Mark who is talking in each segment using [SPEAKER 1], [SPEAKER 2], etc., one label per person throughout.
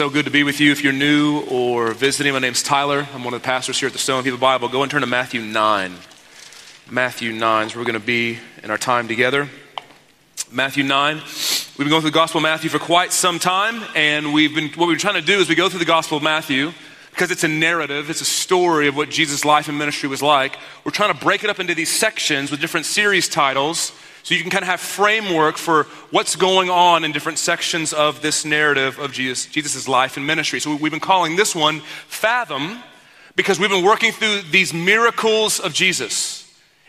[SPEAKER 1] so good to be with you. If you're new or visiting, my name's Tyler. I'm one of the pastors here at the Stone People Bible. Go and turn to Matthew 9. Matthew 9 is where we're going to be in our time together. Matthew 9. We've been going through the Gospel of Matthew for quite some time, and we've been, what we're trying to do is we go through the Gospel of Matthew because it's a narrative, it's a story of what Jesus' life and ministry was like. We're trying to break it up into these sections with different series titles so you can kind of have framework for what's going on in different sections of this narrative of Jesus, Jesus' life and ministry. So we've been calling this one Fathom because we've been working through these miracles of Jesus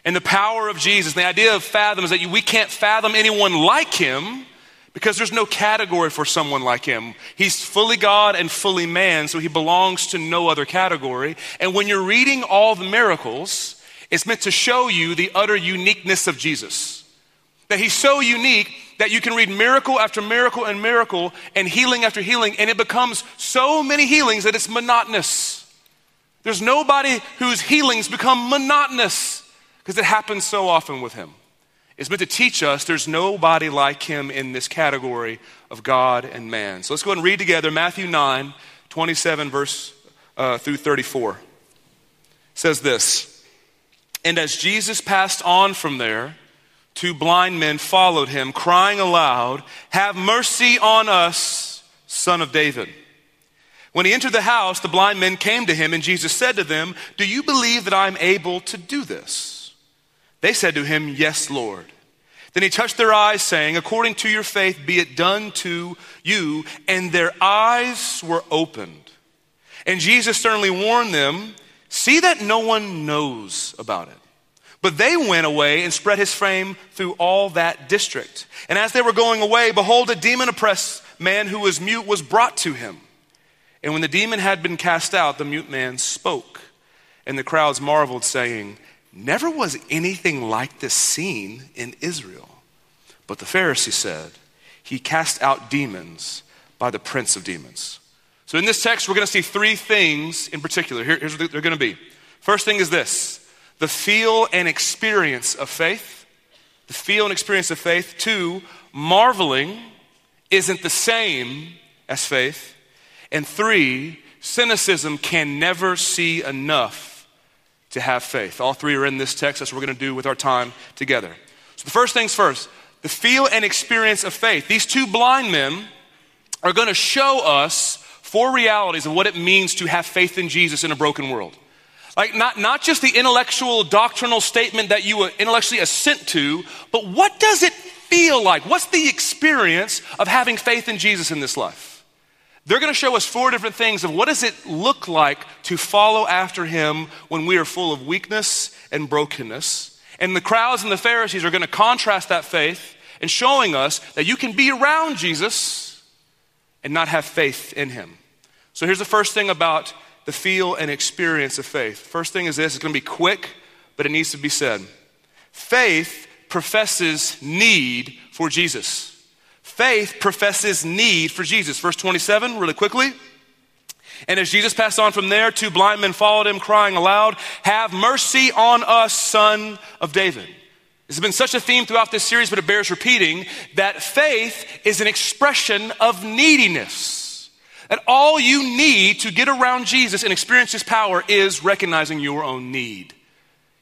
[SPEAKER 1] and the power of Jesus. The idea of fathom is that we can't fathom anyone like him because there's no category for someone like him. He's fully God and fully man, so he belongs to no other category. And when you're reading all the miracles, it's meant to show you the utter uniqueness of Jesus. That he's so unique that you can read miracle after miracle and miracle and healing after healing, and it becomes so many healings that it's monotonous. There's nobody whose healings become monotonous because it happens so often with him. It's meant to teach us there's nobody like him in this category of God and man. So let's go ahead and read together Matthew 9, 27 verse uh, through 34. It says this, And as Jesus passed on from there, two blind men followed him, crying aloud, Have mercy on us, son of David. When he entered the house, the blind men came to him, and Jesus said to them, Do you believe that I am able to do this? They said to him, Yes, Lord. Then he touched their eyes, saying, According to your faith, be it done to you. And their eyes were opened. And Jesus sternly warned them, See that no one knows about it. But they went away and spread his fame through all that district. And as they were going away, behold, a demon oppressed man who was mute was brought to him. And when the demon had been cast out, the mute man spoke. And the crowds marveled, saying, Never was anything like this seen in Israel. But the Pharisee said, He cast out demons by the prince of demons. So in this text, we're going to see three things in particular. Here, here's what they're going to be. First thing is this the feel and experience of faith. The feel and experience of faith. Two, marveling isn't the same as faith. And three, cynicism can never see enough to have faith. All three are in this text. That's what we're going to do with our time together. So, the first things first the feel and experience of faith. These two blind men are going to show us four realities of what it means to have faith in Jesus in a broken world. Like, not, not just the intellectual doctrinal statement that you intellectually assent to, but what does it feel like? What's the experience of having faith in Jesus in this life? They're going to show us four different things of what does it look like to follow after him when we are full of weakness and brokenness. And the crowds and the Pharisees are going to contrast that faith and showing us that you can be around Jesus and not have faith in him. So here's the first thing about the feel and experience of faith. First thing is this it's going to be quick, but it needs to be said. Faith professes need for Jesus. Faith professes need for Jesus. Verse 27, really quickly. And as Jesus passed on from there, two blind men followed him, crying aloud, Have mercy on us, son of David. This has been such a theme throughout this series, but it bears repeating that faith is an expression of neediness. That all you need to get around Jesus and experience his power is recognizing your own need.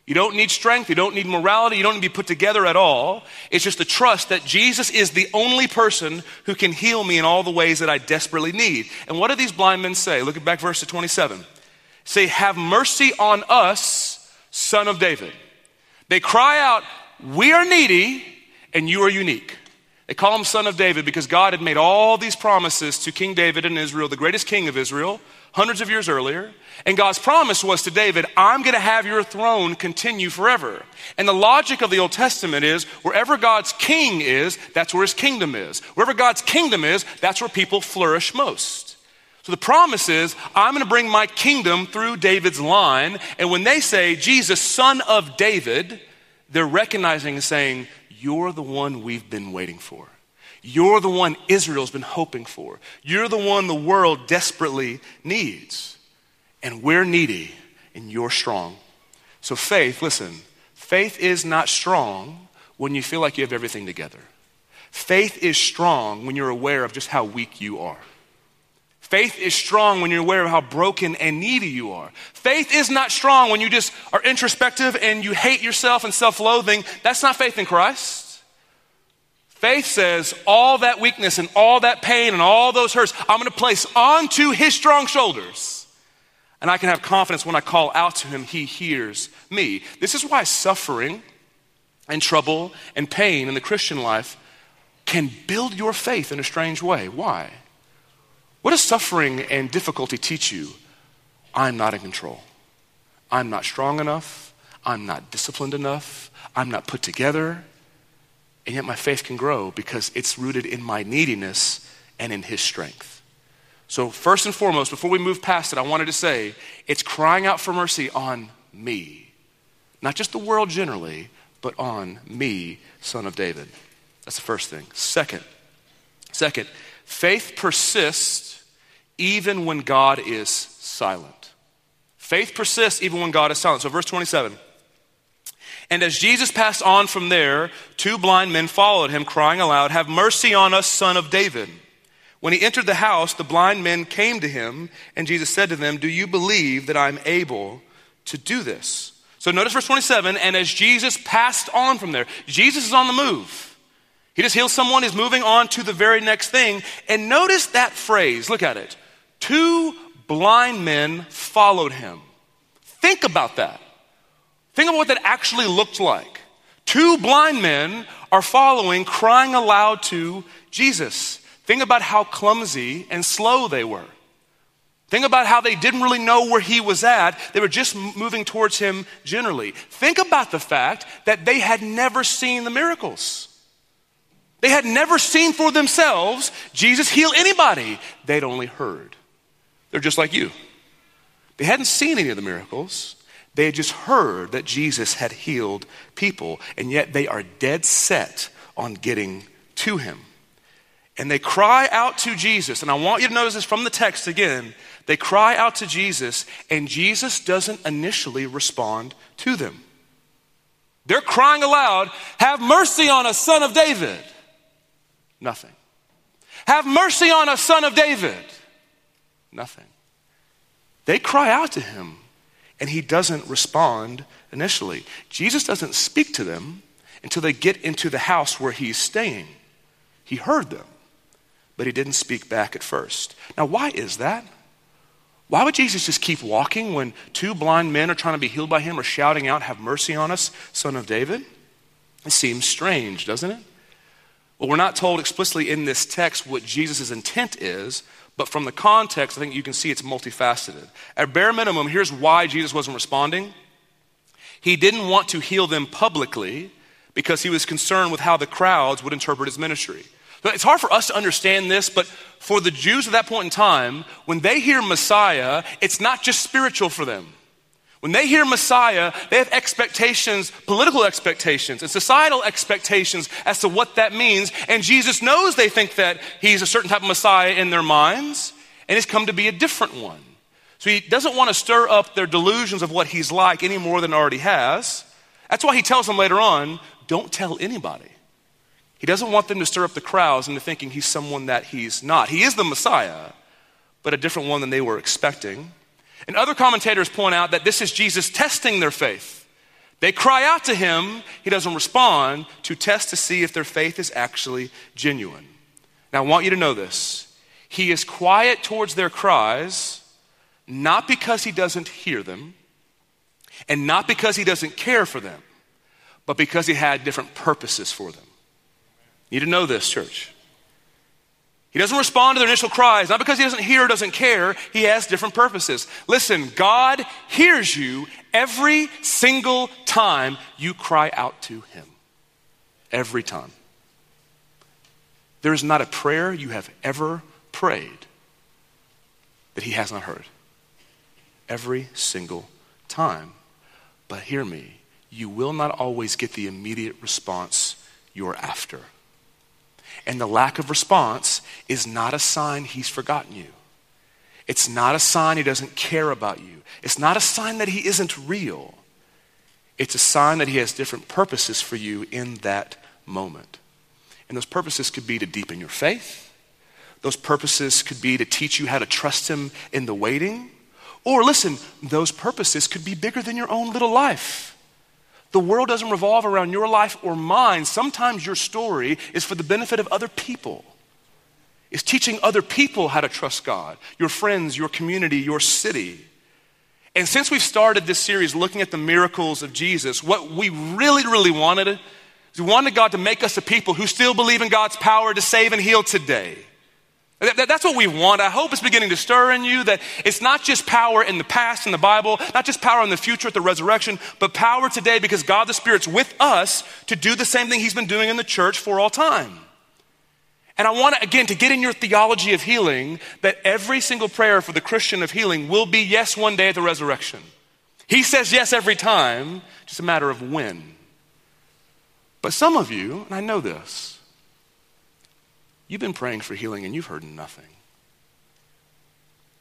[SPEAKER 1] You don't need strength, you don't need morality, you don't need to be put together at all. It's just the trust that Jesus is the only person who can heal me in all the ways that I desperately need. And what do these blind men say? Look at back verse 27. Say, Have mercy on us, son of David. They cry out, We are needy and you are unique. They call him son of David because God had made all these promises to King David in Israel, the greatest king of Israel, hundreds of years earlier. And God's promise was to David, I'm going to have your throne continue forever. And the logic of the Old Testament is wherever God's king is, that's where his kingdom is. Wherever God's kingdom is, that's where people flourish most. So the promise is, I'm going to bring my kingdom through David's line. And when they say, Jesus, son of David, they're recognizing and saying, you're the one we've been waiting for. You're the one Israel's been hoping for. You're the one the world desperately needs. And we're needy, and you're strong. So, faith, listen, faith is not strong when you feel like you have everything together. Faith is strong when you're aware of just how weak you are. Faith is strong when you're aware of how broken and needy you are. Faith is not strong when you just are introspective and you hate yourself and self loathing. That's not faith in Christ. Faith says all that weakness and all that pain and all those hurts, I'm going to place onto his strong shoulders. And I can have confidence when I call out to him, he hears me. This is why suffering and trouble and pain in the Christian life can build your faith in a strange way. Why? What does suffering and difficulty teach you? I'm not in control. I'm not strong enough. I'm not disciplined enough. I'm not put together. And yet my faith can grow because it's rooted in my neediness and in His strength. So, first and foremost, before we move past it, I wanted to say it's crying out for mercy on me. Not just the world generally, but on me, son of David. That's the first thing. Second, second, faith persists even when God is silent. Faith persists even when God is silent. So, verse 27. And as Jesus passed on from there, two blind men followed him, crying aloud, Have mercy on us, son of David. When he entered the house, the blind men came to him, and Jesus said to them, Do you believe that I'm able to do this? So notice verse 27 and as Jesus passed on from there, Jesus is on the move. He just heals someone, he's moving on to the very next thing. And notice that phrase, look at it. Two blind men followed him. Think about that. Think about what that actually looked like. Two blind men are following, crying aloud to Jesus. Think about how clumsy and slow they were. Think about how they didn't really know where he was at. They were just moving towards him generally. Think about the fact that they had never seen the miracles. They had never seen for themselves Jesus heal anybody. They'd only heard. They're just like you. They hadn't seen any of the miracles. They had just heard that Jesus had healed people, and yet they are dead set on getting to him. And they cry out to Jesus, and I want you to notice this from the text again. They cry out to Jesus, and Jesus doesn't initially respond to them. They're crying aloud, Have mercy on us, son of David. Nothing. Have mercy on us, son of David. Nothing. They cry out to him, and he doesn't respond initially. Jesus doesn't speak to them until they get into the house where he's staying. He heard them, but he didn't speak back at first. Now, why is that? Why would Jesus just keep walking when two blind men are trying to be healed by him or shouting out, Have mercy on us, son of David? It seems strange, doesn't it? Well, we're not told explicitly in this text what Jesus' intent is, but from the context, I think you can see it's multifaceted. At bare minimum, here's why Jesus wasn't responding. He didn't want to heal them publicly because he was concerned with how the crowds would interpret his ministry. It's hard for us to understand this, but for the Jews at that point in time, when they hear Messiah, it's not just spiritual for them. When they hear Messiah, they have expectations, political expectations, and societal expectations as to what that means. And Jesus knows they think that he's a certain type of Messiah in their minds, and he's come to be a different one. So he doesn't want to stir up their delusions of what he's like any more than already has. That's why he tells them later on don't tell anybody. He doesn't want them to stir up the crowds into thinking he's someone that he's not. He is the Messiah, but a different one than they were expecting. And other commentators point out that this is Jesus testing their faith. They cry out to him, he doesn't respond to test to see if their faith is actually genuine. Now, I want you to know this. He is quiet towards their cries, not because he doesn't hear them, and not because he doesn't care for them, but because he had different purposes for them. You need to know this, church. He doesn't respond to their initial cries, not because he doesn't hear or doesn't care. He has different purposes. Listen, God hears you every single time you cry out to him. Every time. There is not a prayer you have ever prayed that he has not heard. Every single time. But hear me, you will not always get the immediate response you're after. And the lack of response is not a sign he's forgotten you. It's not a sign he doesn't care about you. It's not a sign that he isn't real. It's a sign that he has different purposes for you in that moment. And those purposes could be to deepen your faith. Those purposes could be to teach you how to trust Him in the waiting. Or listen, those purposes could be bigger than your own little life. The world doesn't revolve around your life or mine. Sometimes your story is for the benefit of other people. It's teaching other people how to trust God, your friends, your community, your city. And since we've started this series looking at the miracles of Jesus, what we really, really wanted is we wanted God to make us a people who still believe in God's power to save and heal today. That's what we want. I hope it's beginning to stir in you that it's not just power in the past in the Bible, not just power in the future at the resurrection, but power today because God the Spirit's with us to do the same thing He's been doing in the church for all time. And I want to, again, to get in your theology of healing that every single prayer for the Christian of healing will be yes one day at the resurrection. He says yes every time, just a matter of when. But some of you, and I know this, You've been praying for healing and you've heard nothing.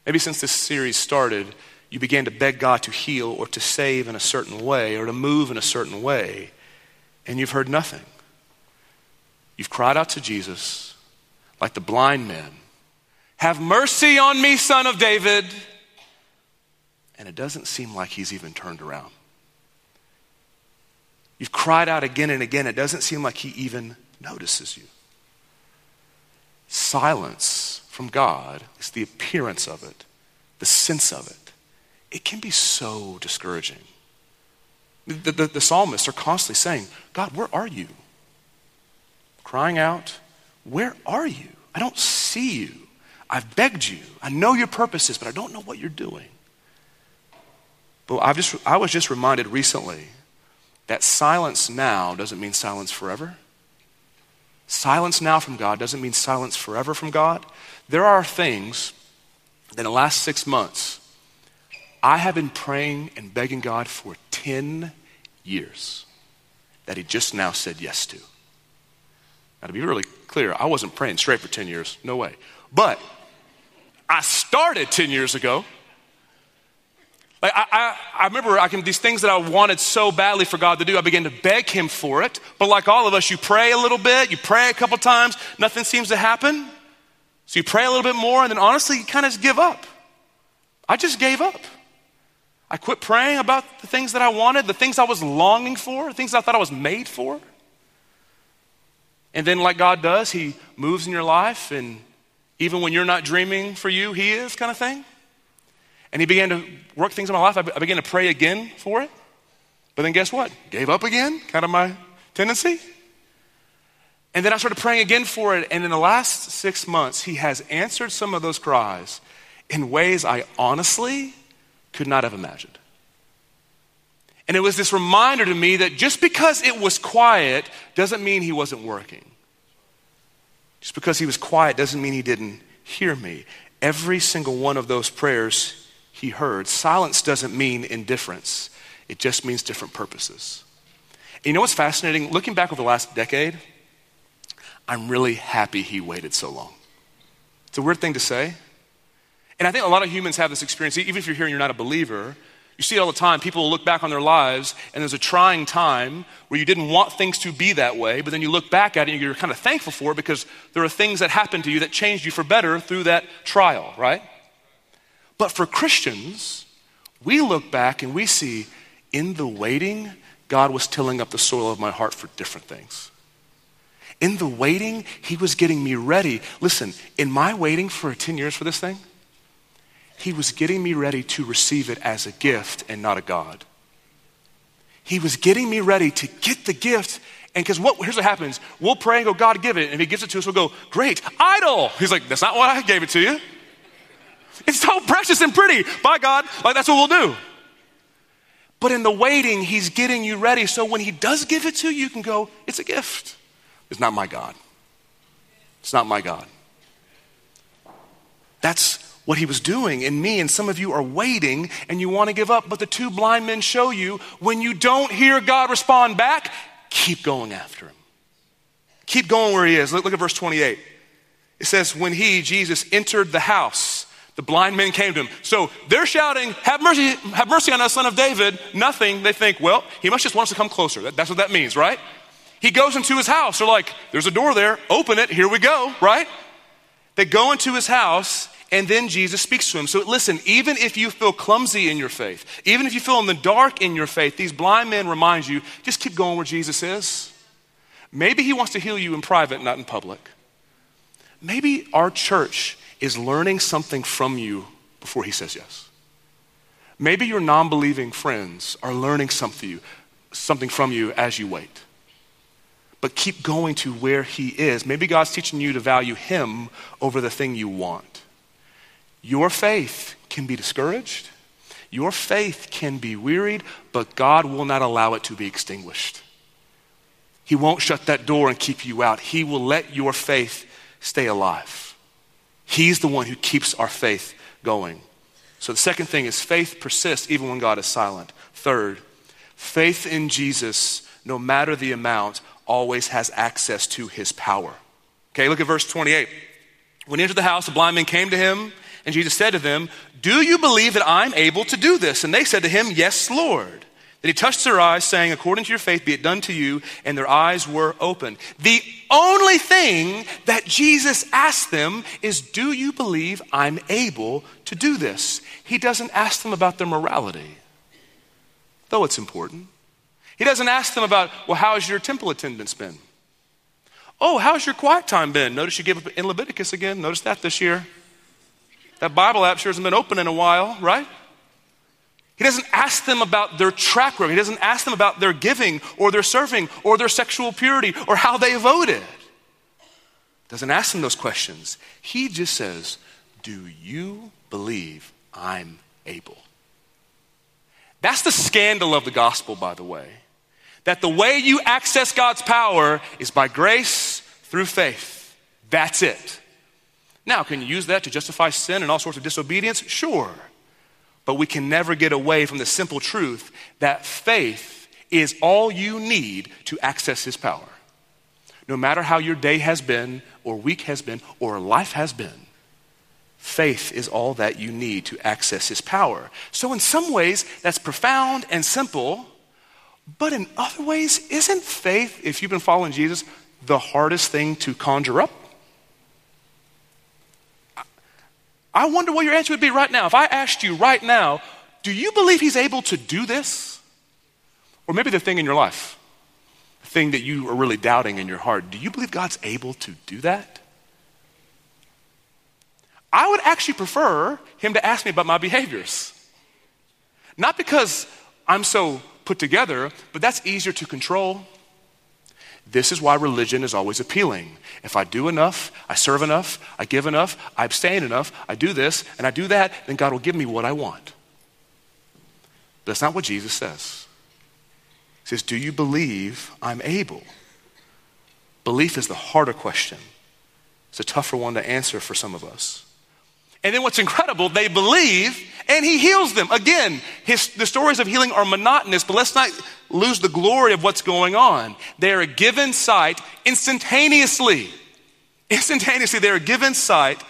[SPEAKER 1] Maybe since this series started, you began to beg God to heal or to save in a certain way or to move in a certain way, and you've heard nothing. You've cried out to Jesus like the blind men Have mercy on me, son of David. And it doesn't seem like he's even turned around. You've cried out again and again. It doesn't seem like he even notices you silence from God is the appearance of it, the sense of it. It can be so discouraging. The, the, the psalmists are constantly saying, God, where are you? Crying out, Where are you? I don't see you. I've begged you. I know your purposes, but I don't know what you're doing. But I've just, I was just reminded recently that silence now doesn't mean silence forever. Silence now from God doesn't mean silence forever from God. There are things that in the last six months, I have been praying and begging God for 10 years that He just now said yes to. Now, to be really clear, I wasn't praying straight for 10 years. No way. But I started 10 years ago like I, I, I, remember I can, these things that I wanted so badly for God to do, I began to beg Him for it. But like all of us, you pray a little bit, you pray a couple times, nothing seems to happen. So you pray a little bit more, and then honestly, you kind of give up. I just gave up. I quit praying about the things that I wanted, the things I was longing for, the things I thought I was made for. And then, like God does, He moves in your life, and even when you're not dreaming for you, He is, kind of thing. And he began to work things in my life. I began to pray again for it. But then guess what? Gave up again, kind of my tendency. And then I started praying again for it. And in the last six months, he has answered some of those cries in ways I honestly could not have imagined. And it was this reminder to me that just because it was quiet doesn't mean he wasn't working. Just because he was quiet doesn't mean he didn't hear me. Every single one of those prayers he heard. Silence doesn't mean indifference, it just means different purposes. And you know what's fascinating? Looking back over the last decade, I'm really happy he waited so long. It's a weird thing to say. And I think a lot of humans have this experience, even if you're here and you're not a believer. You see it all the time. People look back on their lives, and there's a trying time where you didn't want things to be that way, but then you look back at it and you're kind of thankful for it because there are things that happened to you that changed you for better through that trial, right? But for Christians, we look back and we see in the waiting, God was tilling up the soil of my heart for different things. In the waiting, He was getting me ready. Listen, in my waiting for 10 years for this thing, He was getting me ready to receive it as a gift and not a God. He was getting me ready to get the gift. And because what here's what happens we'll pray and go, God, give it. And He gives it to us, we'll go, Great, idol. He's like, That's not why I gave it to you. It's so precious and pretty. By God, like that's what we'll do. But in the waiting, He's getting you ready. So when He does give it to you, you can go, it's a gift. It's not my God. It's not my God. That's what He was doing in me. And some of you are waiting and you want to give up. But the two blind men show you when you don't hear God respond back, keep going after Him. Keep going where He is. Look, look at verse 28. It says, When He, Jesus, entered the house, the blind men came to him. So they're shouting, Have mercy, have mercy on us, son of David. Nothing. They think, Well, he must just want us to come closer. That, that's what that means, right? He goes into his house. They're like, There's a door there. Open it. Here we go, right? They go into his house, and then Jesus speaks to him. So listen, even if you feel clumsy in your faith, even if you feel in the dark in your faith, these blind men remind you just keep going where Jesus is. Maybe he wants to heal you in private, not in public. Maybe our church is learning something from you before he says yes. Maybe your non believing friends are learning something, something from you as you wait. But keep going to where he is. Maybe God's teaching you to value him over the thing you want. Your faith can be discouraged, your faith can be wearied, but God will not allow it to be extinguished. He won't shut that door and keep you out. He will let your faith stay alive. He's the one who keeps our faith going. So the second thing is faith persists even when God is silent. Third, faith in Jesus, no matter the amount, always has access to his power. Okay, look at verse 28. When he entered the house, the blind man came to him, and Jesus said to them, Do you believe that I'm able to do this? And they said to him, Yes, Lord. Then he touched their eyes, saying, According to your faith, be it done to you. And their eyes were opened. The only thing that Jesus asked them is, Do you believe I'm able to do this? He doesn't ask them about their morality, though it's important. He doesn't ask them about, Well, how's your temple attendance been? Oh, how's your quiet time been? Notice you gave up in Leviticus again. Notice that this year. That Bible app sure hasn't been open in a while, right? He doesn't ask them about their track record. He doesn't ask them about their giving or their serving or their sexual purity or how they voted. Doesn't ask them those questions. He just says, Do you believe I'm able? That's the scandal of the gospel, by the way. That the way you access God's power is by grace through faith. That's it. Now, can you use that to justify sin and all sorts of disobedience? Sure. But we can never get away from the simple truth that faith is all you need to access His power. No matter how your day has been, or week has been, or life has been, faith is all that you need to access His power. So, in some ways, that's profound and simple, but in other ways, isn't faith, if you've been following Jesus, the hardest thing to conjure up? I wonder what your answer would be right now. If I asked you right now, do you believe he's able to do this? Or maybe the thing in your life, the thing that you are really doubting in your heart, do you believe God's able to do that? I would actually prefer him to ask me about my behaviors. Not because I'm so put together, but that's easier to control. This is why religion is always appealing. If I do enough, I serve enough, I give enough, I abstain enough, I do this, and I do that, then God will give me what I want. But that's not what Jesus says. He says, Do you believe I'm able? Belief is the harder question. It's a tougher one to answer for some of us. And then what's incredible, they believe and he heals them. Again, his, the stories of healing are monotonous, but let's not lose the glory of what's going on. They are given sight instantaneously. Instantaneously, they are given sight,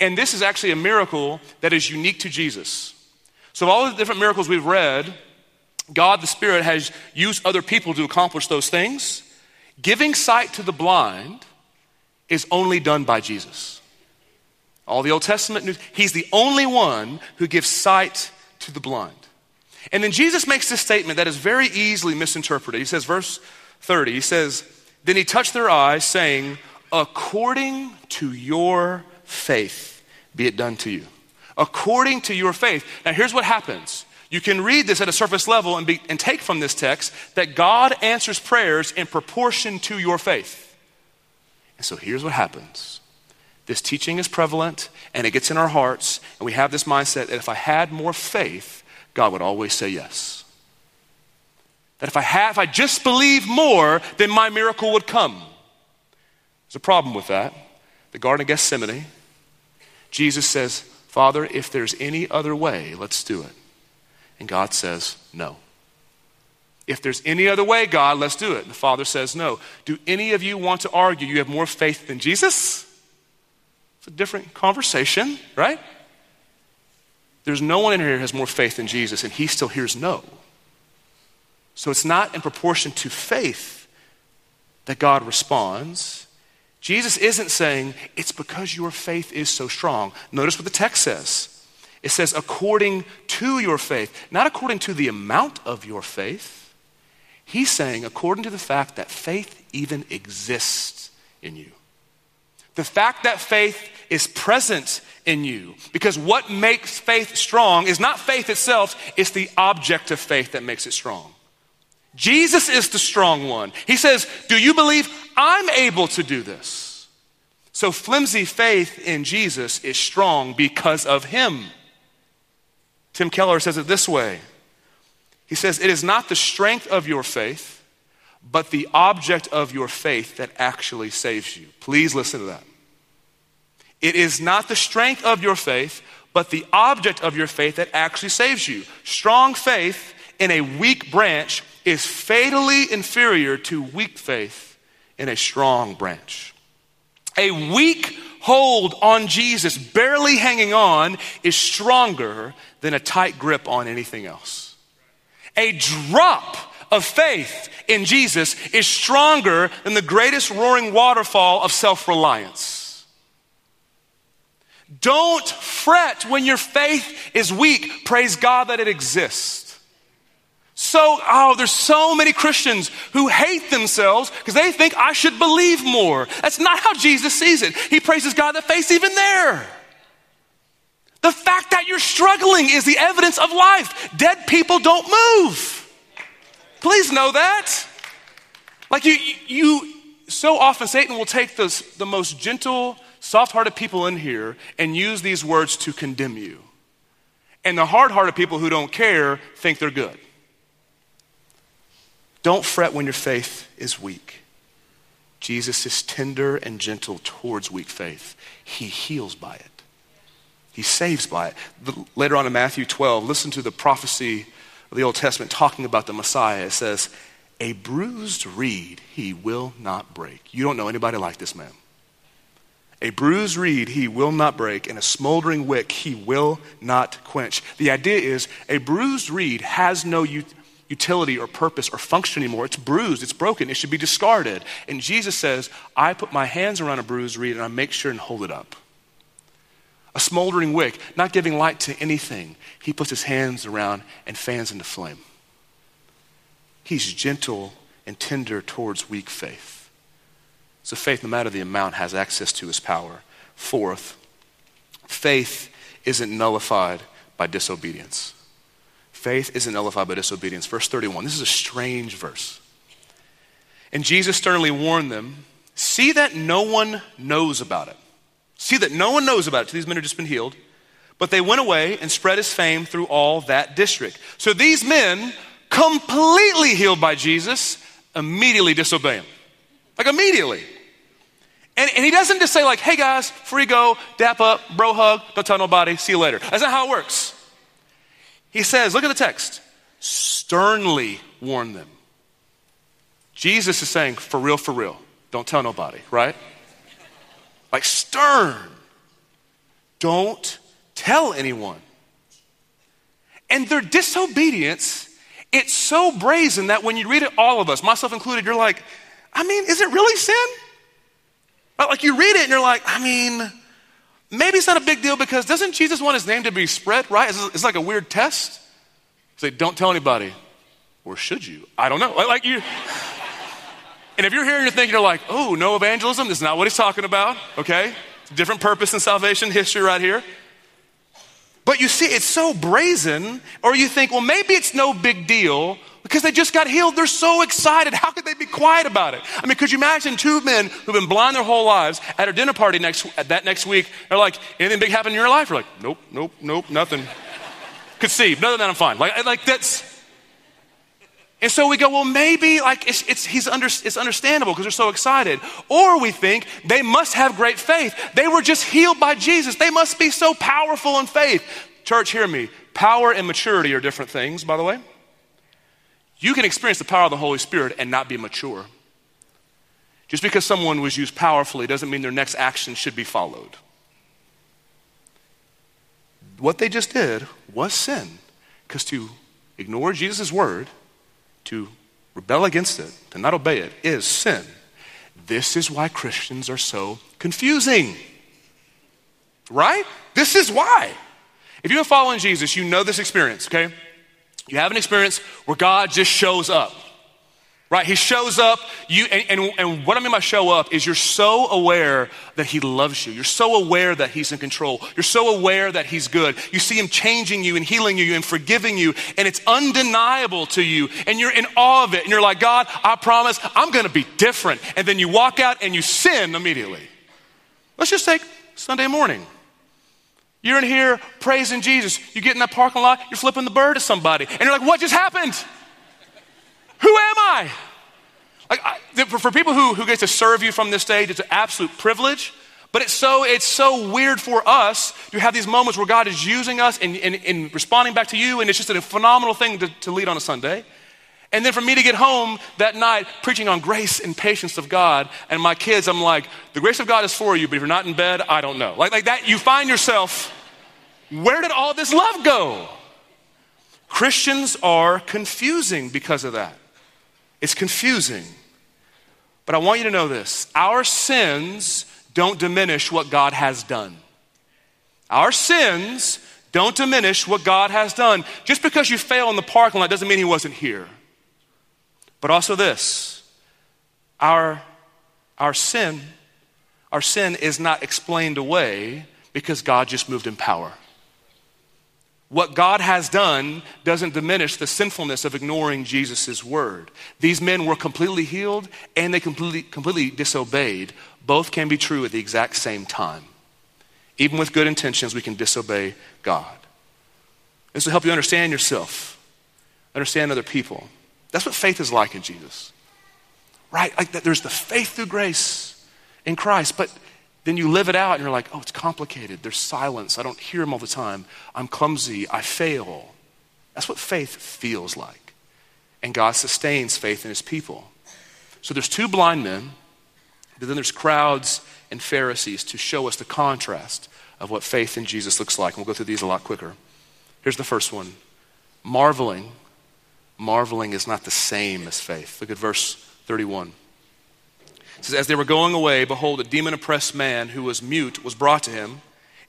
[SPEAKER 1] and this is actually a miracle that is unique to Jesus. So, of all the different miracles we've read, God the Spirit has used other people to accomplish those things. Giving sight to the blind is only done by Jesus. All the Old Testament news, he's the only one who gives sight to the blind. And then Jesus makes this statement that is very easily misinterpreted. He says, verse 30, he says, Then he touched their eyes, saying, According to your faith, be it done to you. According to your faith. Now, here's what happens. You can read this at a surface level and, be, and take from this text that God answers prayers in proportion to your faith. And so here's what happens this teaching is prevalent and it gets in our hearts, and we have this mindset that if I had more faith, God would always say yes. That if I had, if I just believe more, then my miracle would come. There's a problem with that. The Garden of Gethsemane, Jesus says, Father, if there's any other way, let's do it. And God says, No. If there's any other way, God, let's do it. And the Father says, No. Do any of you want to argue you have more faith than Jesus? It's a different conversation, right? There's no one in here who has more faith than Jesus, and he still hears no. So it's not in proportion to faith that God responds. Jesus isn't saying it's because your faith is so strong. Notice what the text says. It says, according to your faith, not according to the amount of your faith. He's saying, according to the fact that faith even exists in you. The fact that faith is present in you. Because what makes faith strong is not faith itself, it's the object of faith that makes it strong. Jesus is the strong one. He says, Do you believe I'm able to do this? So, flimsy faith in Jesus is strong because of him. Tim Keller says it this way He says, It is not the strength of your faith, but the object of your faith that actually saves you. Please listen to that. It is not the strength of your faith, but the object of your faith that actually saves you. Strong faith in a weak branch is fatally inferior to weak faith in a strong branch. A weak hold on Jesus, barely hanging on, is stronger than a tight grip on anything else. A drop of faith in Jesus is stronger than the greatest roaring waterfall of self reliance. Don't fret when your faith is weak. Praise God that it exists. So, oh, there's so many Christians who hate themselves because they think I should believe more. That's not how Jesus sees it. He praises God that faith's even there. The fact that you're struggling is the evidence of life. Dead people don't move. Please know that. Like you, you so often Satan will take those, the most gentle, soft-hearted people in here and use these words to condemn you. And the hard-hearted people who don't care think they're good. Don't fret when your faith is weak. Jesus is tender and gentle towards weak faith. He heals by it. He saves by it. Later on in Matthew 12, listen to the prophecy of the Old Testament talking about the Messiah. It says, A bruised reed he will not break. You don't know anybody like this man. A bruised reed he will not break, and a smoldering wick he will not quench. The idea is a bruised reed has no utility or purpose or function anymore. It's bruised, it's broken, it should be discarded. And Jesus says, I put my hands around a bruised reed and I make sure and hold it up. A smoldering wick, not giving light to anything, he puts his hands around and fans into flame. He's gentle and tender towards weak faith. So, faith, no matter the amount, has access to his power. Fourth, faith isn't nullified by disobedience. Faith isn't nullified by disobedience. Verse 31. This is a strange verse. And Jesus sternly warned them see that no one knows about it. See that no one knows about it. These men have just been healed. But they went away and spread his fame through all that district. So these men, completely healed by Jesus, immediately disobey him. Like immediately. And, and he doesn't just say, like, hey guys, free go, dap up, bro hug, don't tell nobody, see you later. That's not how it works. He says, look at the text, sternly warn them. Jesus is saying, for real, for real, don't tell nobody, right? Like stern. Don't tell anyone. And their disobedience, it's so brazen that when you read it, all of us, myself included, you're like, I mean, is it really sin? Like you read it and you're like, I mean, Maybe it's not a big deal because doesn't Jesus want his name to be spread, right? It's, it's like a weird test. Say, like, don't tell anybody. Or should you? I don't know. Like, like you. And if you're here and you're thinking, you're like, oh, no evangelism, this is not what he's talking about, okay? Different purpose in salvation history right here. But you see, it's so brazen, or you think, well, maybe it's no big deal because they just got healed. They're so excited. How could they be quiet about it? I mean, could you imagine two men who've been blind their whole lives at a dinner party next, that next week? They're like, anything big happened in your life? You're like, nope, nope, nope, nothing. Conceived. Than that, I'm fine. Like, like that's. And so we go, well, maybe like it's, it's, he's under, it's understandable because they're so excited. Or we think they must have great faith. They were just healed by Jesus. They must be so powerful in faith. Church, hear me. Power and maturity are different things, by the way. You can experience the power of the Holy Spirit and not be mature. Just because someone was used powerfully doesn't mean their next action should be followed. What they just did was sin. Because to ignore Jesus' word, to rebel against it, to not obey it, is sin. this is why Christians are so confusing. Right? This is why. If you're following Jesus, you know this experience, okay? You have an experience where God just shows up. Right? He shows up, you and, and, and, what I mean by show up is you're so aware that he loves you. You're so aware that he's in control. You're so aware that he's good. You see him changing you and healing you and forgiving you, and it's undeniable to you, and you're in awe of it, and you're like, God, I promise I'm gonna be different. And then you walk out and you sin immediately. Let's just take Sunday morning. You're in here praising Jesus. You get in that parking lot, you're flipping the bird to somebody, and you're like, what just happened? Who am I? Like, I, for, people who, who get to serve you from this stage, it's an absolute privilege. But it's so, it's so weird for us to have these moments where God is using us and, and, and responding back to you, and it's just a phenomenal thing to, to lead on a Sunday. And then for me to get home that night preaching on grace and patience of God, and my kids, I'm like, the grace of God is for you, but if you're not in bed, I don't know. Like, like that, you find yourself, where did all this love go? Christians are confusing because of that. It's confusing. But I want you to know this our sins don't diminish what God has done. Our sins don't diminish what God has done. Just because you fail in the parking lot doesn't mean He wasn't here. But also this our, our sin, our sin is not explained away because God just moved in power. What God has done doesn't diminish the sinfulness of ignoring Jesus' word. These men were completely healed and they completely, completely disobeyed. Both can be true at the exact same time. Even with good intentions, we can disobey God. This will help you understand yourself, understand other people. That's what faith is like in Jesus. Right? Like that there's the faith through grace in Christ, but then you live it out and you're like, oh, it's complicated. There's silence. I don't hear him all the time. I'm clumsy. I fail. That's what faith feels like. And God sustains faith in his people. So there's two blind men, but then there's crowds and Pharisees to show us the contrast of what faith in Jesus looks like. And we'll go through these a lot quicker. Here's the first one marveling. Marveling is not the same as faith. Look at verse 31. It says, As they were going away, behold, a demon oppressed man who was mute was brought to him.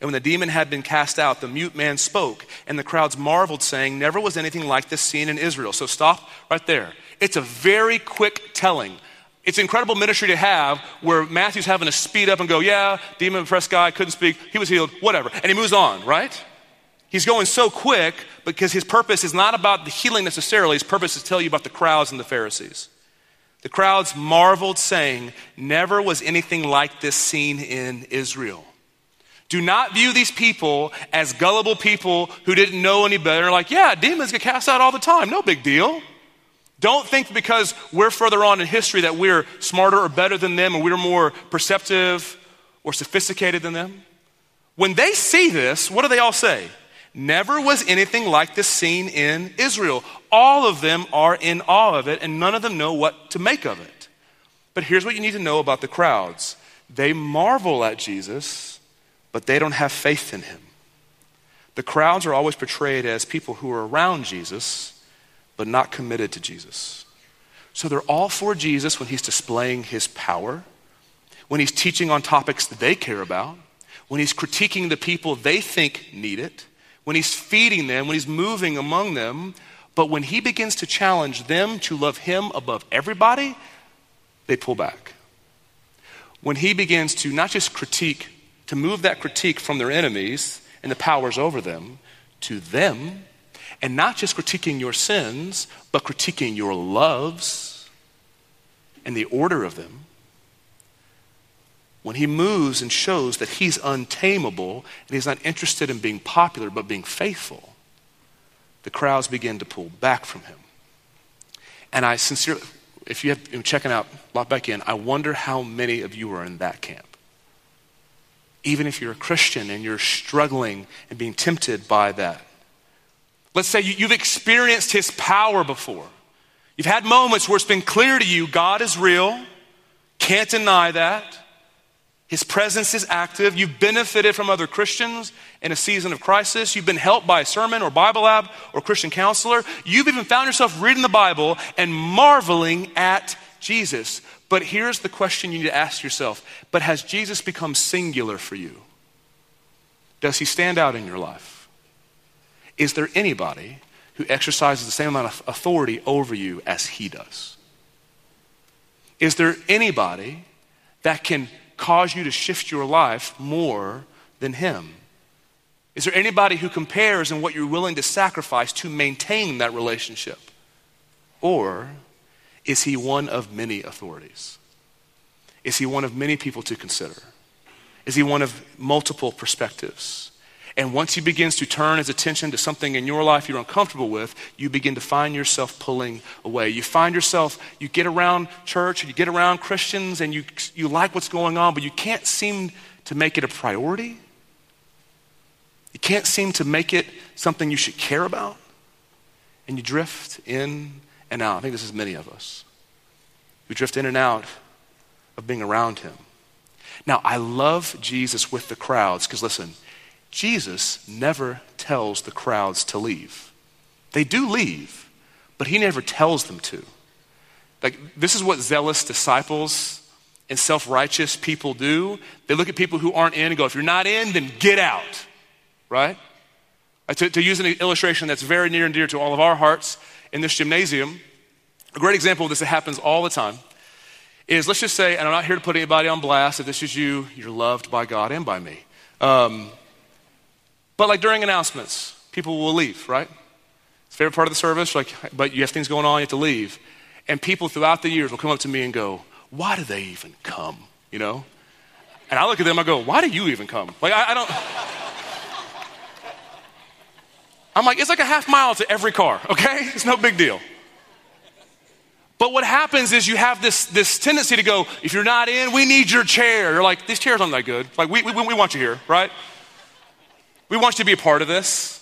[SPEAKER 1] And when the demon had been cast out, the mute man spoke, and the crowds marveled, saying, Never was anything like this seen in Israel. So stop right there. It's a very quick telling. It's incredible ministry to have where Matthew's having to speed up and go, Yeah, demon oppressed guy, couldn't speak, he was healed, whatever. And he moves on, right? He's going so quick because his purpose is not about the healing necessarily. His purpose is to tell you about the crowds and the Pharisees. The crowds marveled, saying, Never was anything like this seen in Israel. Do not view these people as gullible people who didn't know any better. Like, yeah, demons get cast out all the time. No big deal. Don't think because we're further on in history that we're smarter or better than them or we're more perceptive or sophisticated than them. When they see this, what do they all say? Never was anything like this seen in Israel. All of them are in awe of it, and none of them know what to make of it. But here's what you need to know about the crowds they marvel at Jesus, but they don't have faith in him. The crowds are always portrayed as people who are around Jesus, but not committed to Jesus. So they're all for Jesus when he's displaying his power, when he's teaching on topics that they care about, when he's critiquing the people they think need it when he's feeding them, when he's moving among them. But when he begins to challenge them to love him above everybody, they pull back. When he begins to not just critique, to move that critique from their enemies and the powers over them to them, and not just critiquing your sins, but critiquing your loves and the order of them, when he moves and shows that he's untamable and he's not interested in being popular but being faithful, the crowds begin to pull back from him. And I sincerely, if you have been checking out, log back in, I wonder how many of you are in that camp. Even if you're a Christian and you're struggling and being tempted by that. Let's say you've experienced his power before. You've had moments where it's been clear to you God is real, can't deny that. His presence is active. You've benefited from other Christians in a season of crisis. You've been helped by a sermon or Bible lab or Christian counselor. You've even found yourself reading the Bible and marveling at Jesus. But here's the question you need to ask yourself But has Jesus become singular for you? Does he stand out in your life? Is there anybody who exercises the same amount of authority over you as he does? Is there anybody that can cause you to shift your life more than him? Is there anybody who compares in what you're willing to sacrifice to maintain that relationship? Or is he one of many authorities? Is he one of many people to consider? Is he one of multiple perspectives? And once he begins to turn his attention to something in your life you're uncomfortable with, you begin to find yourself pulling away. You find yourself, you get around church, you get around Christians, and you, you like what's going on, but you can't seem to make it a priority. You can't seem to make it something you should care about. And you drift in and out. I think this is many of us. We drift in and out of being around him. Now, I love Jesus with the crowds because listen, Jesus never tells the crowds to leave. They do leave, but he never tells them to. Like, this is what zealous disciples and self righteous people do. They look at people who aren't in and go, if you're not in, then get out right? To, to use an illustration that's very near and dear to all of our hearts in this gymnasium, a great example of this that happens all the time is let's just say, and I'm not here to put anybody on blast, if this is you, you're loved by God and by me. Um, but like during announcements, people will leave, right? It's favorite part of the service, like, but you have things going on, you have to leave. And people throughout the years will come up to me and go, why do they even come? You know? And I look at them, I go, why do you even come? Like, I, I don't. I'm like, it's like a half mile to every car, okay? It's no big deal. But what happens is you have this, this tendency to go, if you're not in, we need your chair. You're like, these chairs aren't that good. Like, we, we, we want you here, right? We want you to be a part of this.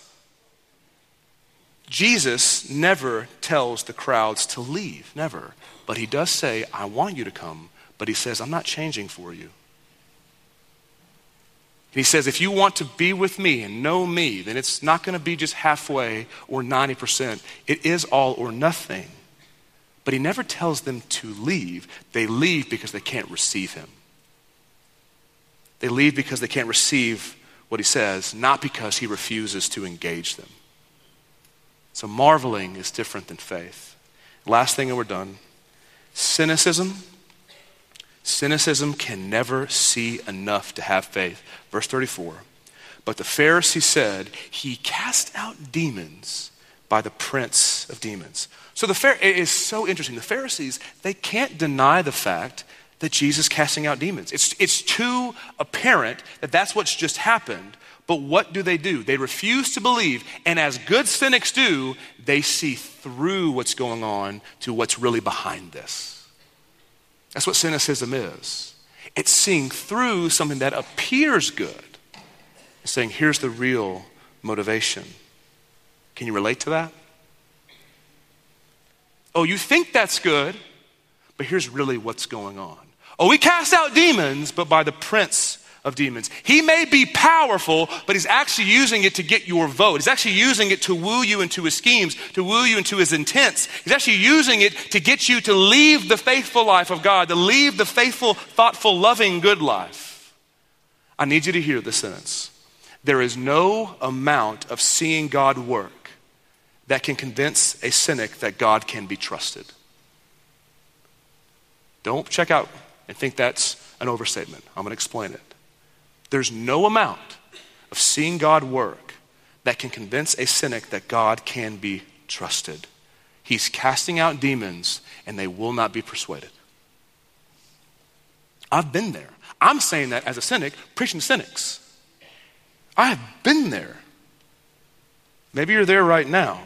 [SPEAKER 1] Jesus never tells the crowds to leave, never. But he does say, I want you to come. But he says, I'm not changing for you. And he says, if you want to be with me and know me, then it's not going to be just halfway or 90%. It is all or nothing. But he never tells them to leave. They leave because they can't receive him. They leave because they can't receive what he says, not because he refuses to engage them. So marveling is different than faith. Last thing, and we're done cynicism Cynicism can never see enough to have faith. Verse 34 But the Pharisee said, He cast out demons by the prince of demons. So the it is so interesting. The Pharisees, they can't deny the fact that Jesus casting out demons. It's, it's too apparent that that's what's just happened. But what do they do? They refuse to believe, and as good cynics do, they see through what's going on to what's really behind this. That's what cynicism is. It's seeing through something that appears good. It's saying, here's the real motivation. Can you relate to that? Oh, you think that's good, but here's really what's going on. Oh, we cast out demons, but by the prince of demons. He may be powerful, but he's actually using it to get your vote. He's actually using it to woo you into his schemes, to woo you into his intents. He's actually using it to get you to leave the faithful life of God, to leave the faithful, thoughtful, loving, good life. I need you to hear this sentence. There is no amount of seeing God work that can convince a cynic that God can be trusted. Don't check out and think that's an overstatement. I'm going to explain it. There's no amount of seeing God work that can convince a cynic that God can be trusted. He's casting out demons and they will not be persuaded. I've been there. I'm saying that as a cynic, preaching to cynics. I have been there. Maybe you're there right now.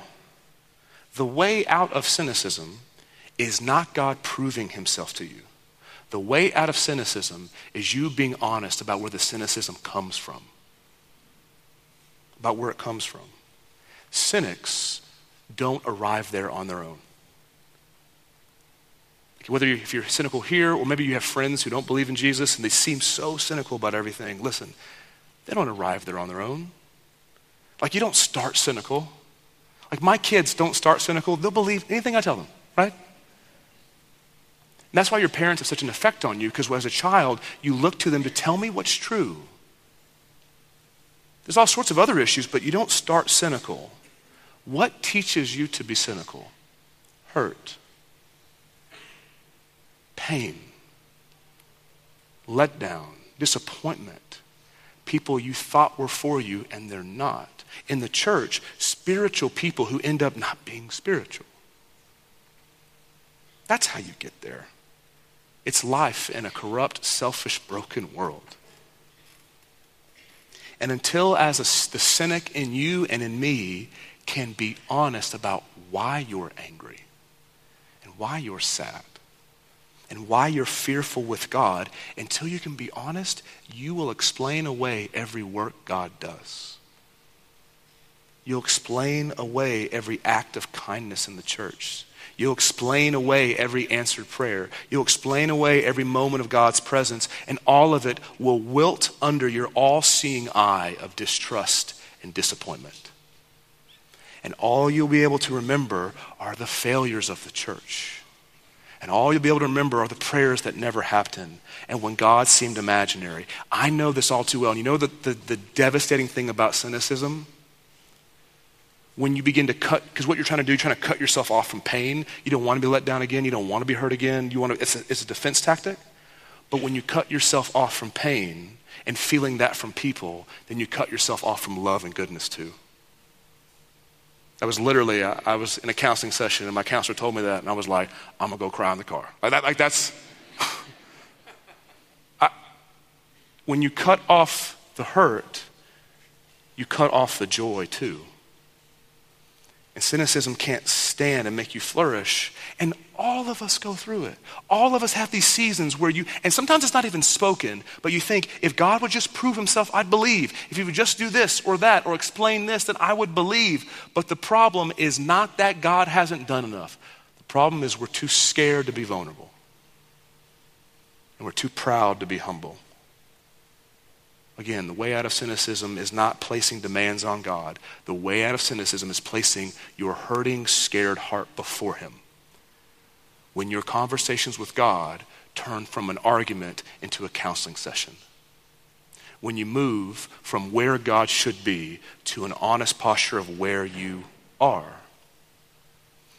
[SPEAKER 1] The way out of cynicism is not God proving himself to you. The way out of cynicism is you being honest about where the cynicism comes from, about where it comes from. Cynics don't arrive there on their own. Whether you, if you're cynical here, or maybe you have friends who don't believe in Jesus and they seem so cynical about everything, listen, they don't arrive there on their own. Like you don't start cynical. Like my kids don't start cynical, they'll believe anything I tell them, right? And that's why your parents have such an effect on you, because as a child, you look to them to tell me what's true. There's all sorts of other issues, but you don't start cynical. What teaches you to be cynical? Hurt, pain, letdown, disappointment, people you thought were for you and they're not. In the church, spiritual people who end up not being spiritual. That's how you get there. It's life in a corrupt, selfish, broken world. And until, as a, the cynic in you and in me can be honest about why you're angry and why you're sad and why you're fearful with God, until you can be honest, you will explain away every work God does. You'll explain away every act of kindness in the church. You'll explain away every answered prayer. You'll explain away every moment of God's presence, and all of it will wilt under your all seeing eye of distrust and disappointment. And all you'll be able to remember are the failures of the church. And all you'll be able to remember are the prayers that never happened and when God seemed imaginary. I know this all too well. And you know the, the, the devastating thing about cynicism? When you begin to cut, because what you're trying to do, you're trying to cut yourself off from pain. You don't want to be let down again. You don't want to be hurt again. You want to, it's, a, it's a defense tactic. But when you cut yourself off from pain and feeling that from people, then you cut yourself off from love and goodness too. I was literally, I, I was in a counseling session and my counselor told me that, and I was like, I'm going to go cry in the car. Like, that, like that's, I, when you cut off the hurt, you cut off the joy too. And cynicism can't stand and make you flourish. And all of us go through it. All of us have these seasons where you, and sometimes it's not even spoken, but you think, if God would just prove himself, I'd believe. If he would just do this or that or explain this, then I would believe. But the problem is not that God hasn't done enough. The problem is we're too scared to be vulnerable. And we're too proud to be humble. Again, the way out of cynicism is not placing demands on God. The way out of cynicism is placing your hurting, scared heart before Him. When your conversations with God turn from an argument into a counseling session. When you move from where God should be to an honest posture of where you are.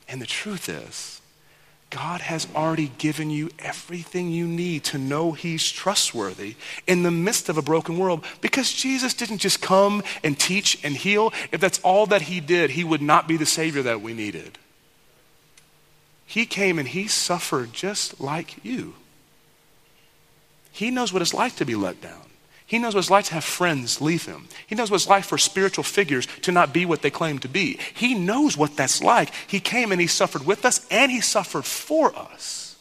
[SPEAKER 1] And the truth is, God has already given you everything you need to know He's trustworthy in the midst of a broken world because Jesus didn't just come and teach and heal. If that's all that He did, He would not be the Savior that we needed. He came and He suffered just like you. He knows what it's like to be let down. He knows what it's like to have friends leave him. He knows what it's like for spiritual figures to not be what they claim to be. He knows what that's like. He came and he suffered with us and he suffered for us.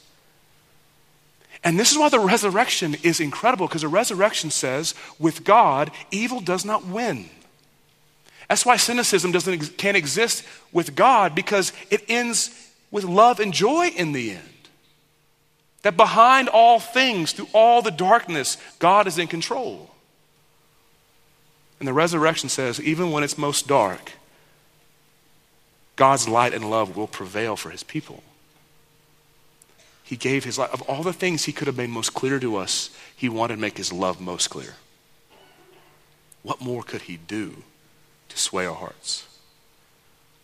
[SPEAKER 1] And this is why the resurrection is incredible because the resurrection says, with God, evil does not win. That's why cynicism doesn't, can't exist with God because it ends with love and joy in the end. That behind all things, through all the darkness, God is in control. And the resurrection says, even when it's most dark, God's light and love will prevail for his people. He gave his life. Of all the things he could have made most clear to us, he wanted to make his love most clear. What more could he do to sway our hearts?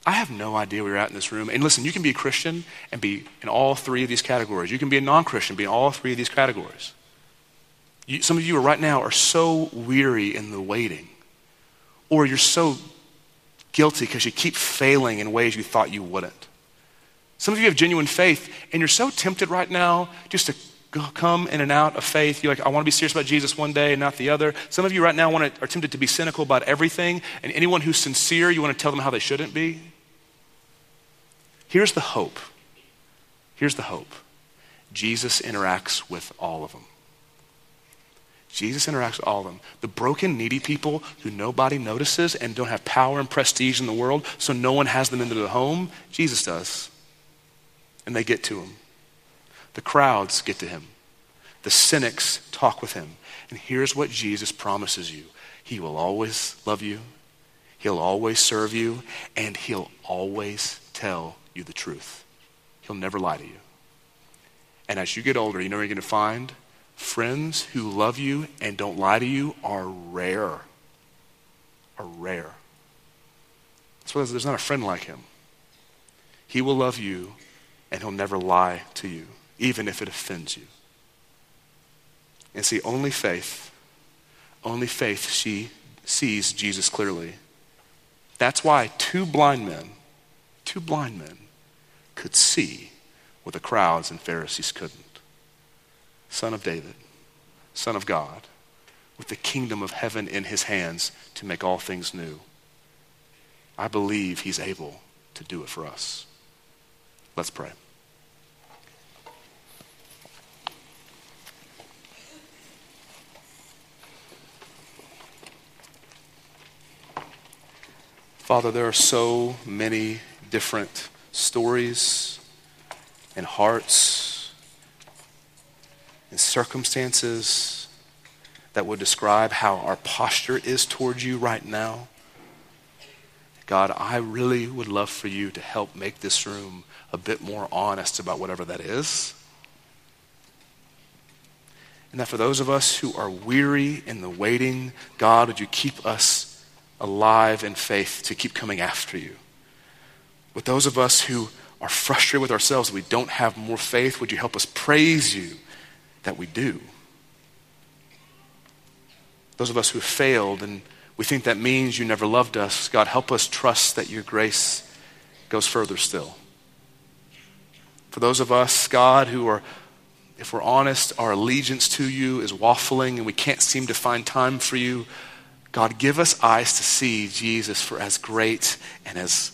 [SPEAKER 1] I have no idea where you're at in this room. And listen, you can be a Christian and be in all three of these categories. You can be a non Christian, be in all three of these categories. You, some of you right now are so weary in the waiting, or you're so guilty because you keep failing in ways you thought you wouldn't. Some of you have genuine faith, and you're so tempted right now just to come in and out of faith. You're like, I want to be serious about Jesus one day and not the other. Some of you right now want to, are tempted to be cynical about everything, and anyone who's sincere, you want to tell them how they shouldn't be. Here's the hope. Here's the hope Jesus interacts with all of them. Jesus interacts with all of them. The broken, needy people who nobody notices and don't have power and prestige in the world, so no one has them into the home, Jesus does. And they get to him. The crowds get to him. The cynics talk with him. And here's what Jesus promises you He will always love you, He'll always serve you, and He'll always tell you the truth. He'll never lie to you. And as you get older, you know you're going to find? Friends who love you and don't lie to you are rare. Are rare. Why there's not a friend like him. He will love you and he'll never lie to you, even if it offends you. And see, only faith, only faith she sees Jesus clearly. That's why two blind men, two blind men, could see what the crowds and Pharisees couldn't. Son of David, Son of God, with the kingdom of heaven in his hands to make all things new. I believe he's able to do it for us. Let's pray. Father, there are so many different stories and hearts and circumstances that would describe how our posture is towards you right now. God, I really would love for you to help make this room a bit more honest about whatever that is. And that for those of us who are weary in the waiting, God, would you keep us alive in faith to keep coming after you. With those of us who are frustrated with ourselves we don't have more faith, would you help us praise you that we do? Those of us who have failed and we think that means you never loved us, God, help us trust that your grace goes further still. For those of us, God, who are, if we're honest, our allegiance to you is waffling and we can't seem to find time for you, God, give us eyes to see Jesus for as great and as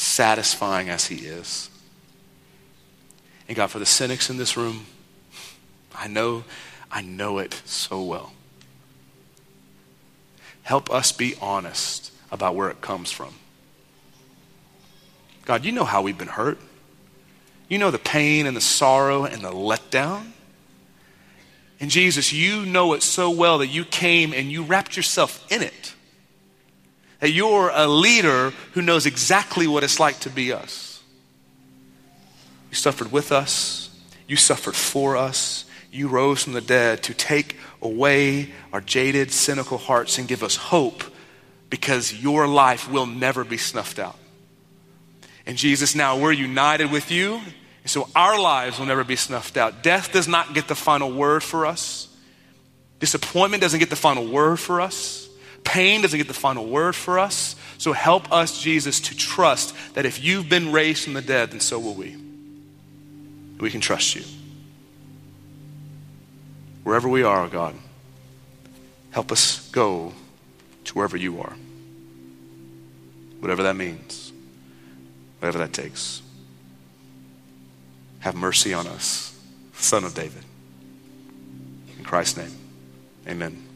[SPEAKER 1] satisfying as he is. And God, for the cynics in this room, I know, I know it so well. Help us be honest about where it comes from. God, you know how we've been hurt. You know the pain and the sorrow and the letdown. And Jesus, you know it so well that you came and you wrapped yourself in it. That you're a leader who knows exactly what it's like to be us. You suffered with us, you suffered for us, you rose from the dead to take away our jaded, cynical hearts and give us hope because your life will never be snuffed out. And Jesus, now we're united with you and so our lives will never be snuffed out. Death does not get the final word for us. Disappointment doesn't get the final word for us. Pain doesn't get the final word for us. So help us, Jesus, to trust that if you've been raised from the dead, then so will we. We can trust you. Wherever we are, God, help us go to wherever you are. Whatever that means, whatever that takes. Have mercy on us, Son of David. In Christ's name, amen.